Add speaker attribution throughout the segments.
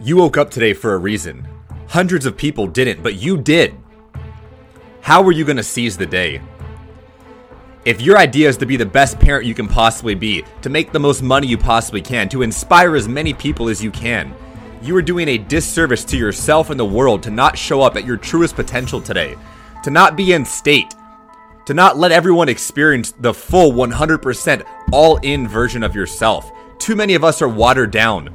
Speaker 1: You woke up today for a reason. Hundreds of people didn't, but you did. How are you going to seize the day? If your idea is to be the best parent you can possibly be, to make the most money you possibly can, to inspire as many people as you can, you are doing a disservice to yourself and the world to not show up at your truest potential today, to not be in state, to not let everyone experience the full 100% all in version of yourself. Too many of us are watered down.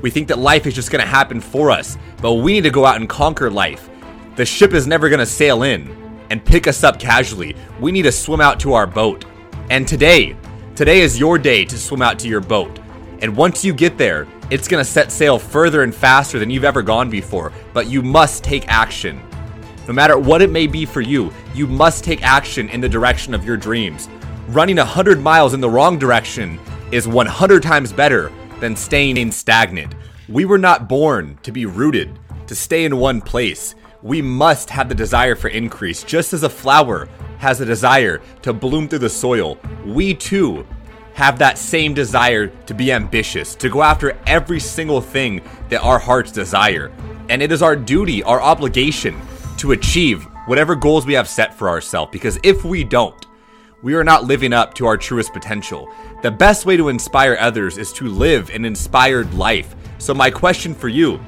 Speaker 1: We think that life is just going to happen for us, but we need to go out and conquer life. The ship is never going to sail in and pick us up casually. We need to swim out to our boat. And today, today is your day to swim out to your boat. And once you get there, it's going to set sail further and faster than you've ever gone before. But you must take action. No matter what it may be for you, you must take action in the direction of your dreams. Running 100 miles in the wrong direction is 100 times better than staying in stagnant. We were not born to be rooted, to stay in one place. We must have the desire for increase, just as a flower has a desire to bloom through the soil. We too have that same desire to be ambitious, to go after every single thing that our hearts desire. And it is our duty, our obligation to achieve whatever goals we have set for ourselves, because if we don't, we are not living up to our truest potential. The best way to inspire others is to live an inspired life. So, my question for you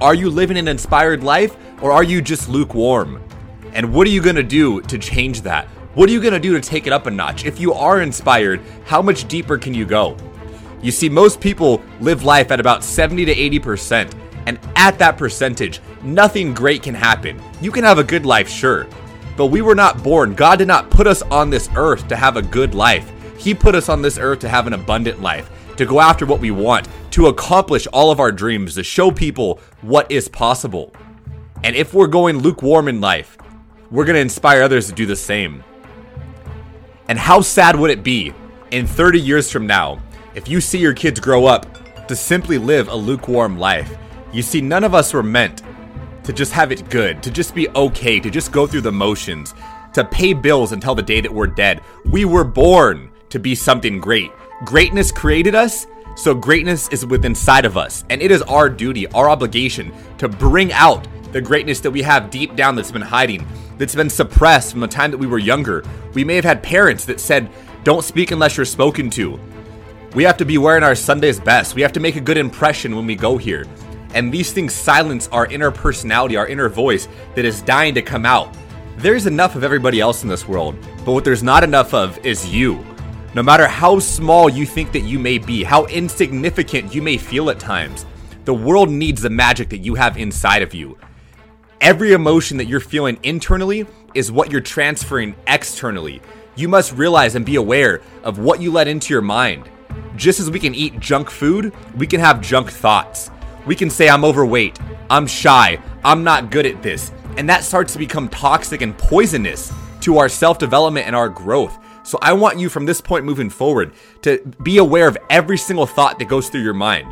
Speaker 1: are you living an inspired life or are you just lukewarm? And what are you going to do to change that? What are you going to do to take it up a notch? If you are inspired, how much deeper can you go? You see, most people live life at about 70 to 80%, and at that percentage, nothing great can happen. You can have a good life, sure, but we were not born. God did not put us on this earth to have a good life. He put us on this earth to have an abundant life, to go after what we want, to accomplish all of our dreams, to show people what is possible. And if we're going lukewarm in life, we're going to inspire others to do the same. And how sad would it be in 30 years from now if you see your kids grow up to simply live a lukewarm life? You see, none of us were meant to just have it good, to just be okay, to just go through the motions, to pay bills until the day that we're dead. We were born to be something great. Greatness created us, so greatness is within inside of us. And it is our duty, our obligation to bring out the greatness that we have deep down that's been hiding, that's been suppressed from the time that we were younger. We may have had parents that said, don't speak unless you're spoken to. We have to be wearing our Sunday's best. We have to make a good impression when we go here. And these things silence our inner personality, our inner voice that is dying to come out. There's enough of everybody else in this world, but what there's not enough of is you. No matter how small you think that you may be, how insignificant you may feel at times, the world needs the magic that you have inside of you. Every emotion that you're feeling internally is what you're transferring externally. You must realize and be aware of what you let into your mind. Just as we can eat junk food, we can have junk thoughts. We can say, I'm overweight, I'm shy, I'm not good at this. And that starts to become toxic and poisonous to our self development and our growth. So I want you from this point moving forward to be aware of every single thought that goes through your mind.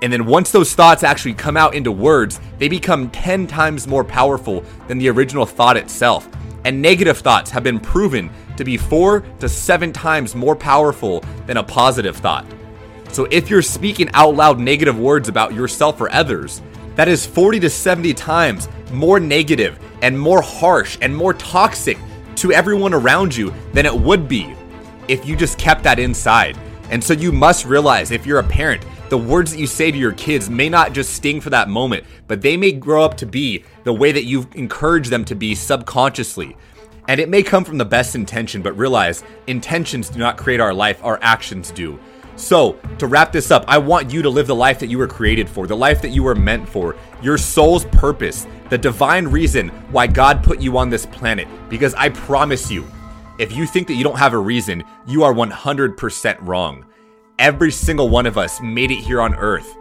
Speaker 1: And then once those thoughts actually come out into words, they become 10 times more powerful than the original thought itself. And negative thoughts have been proven to be four to seven times more powerful than a positive thought. So if you're speaking out loud negative words about yourself or others, that is 40 to 70 times more negative and more harsh and more toxic to everyone around you than it would be if you just kept that inside. And so you must realize if you're a parent, the words that you say to your kids may not just sting for that moment, but they may grow up to be the way that you've encouraged them to be subconsciously. And it may come from the best intention, but realize intentions do not create our life, our actions do. So, to wrap this up, I want you to live the life that you were created for, the life that you were meant for, your soul's purpose, the divine reason why God put you on this planet. Because I promise you, if you think that you don't have a reason, you are 100% wrong. Every single one of us made it here on Earth.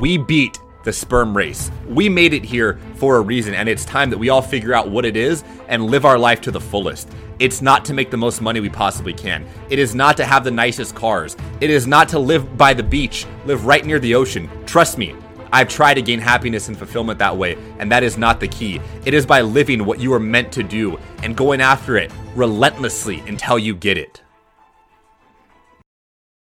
Speaker 1: We beat the sperm race. We made it here for a reason, and it's time that we all figure out what it is and live our life to the fullest. It's not to make the most money we possibly can. It is not to have the nicest cars. It is not to live by the beach, live right near the ocean. Trust me, I've tried to gain happiness and fulfillment that way, and that is not the key. It is by living what you are meant to do and going after it relentlessly until you get it.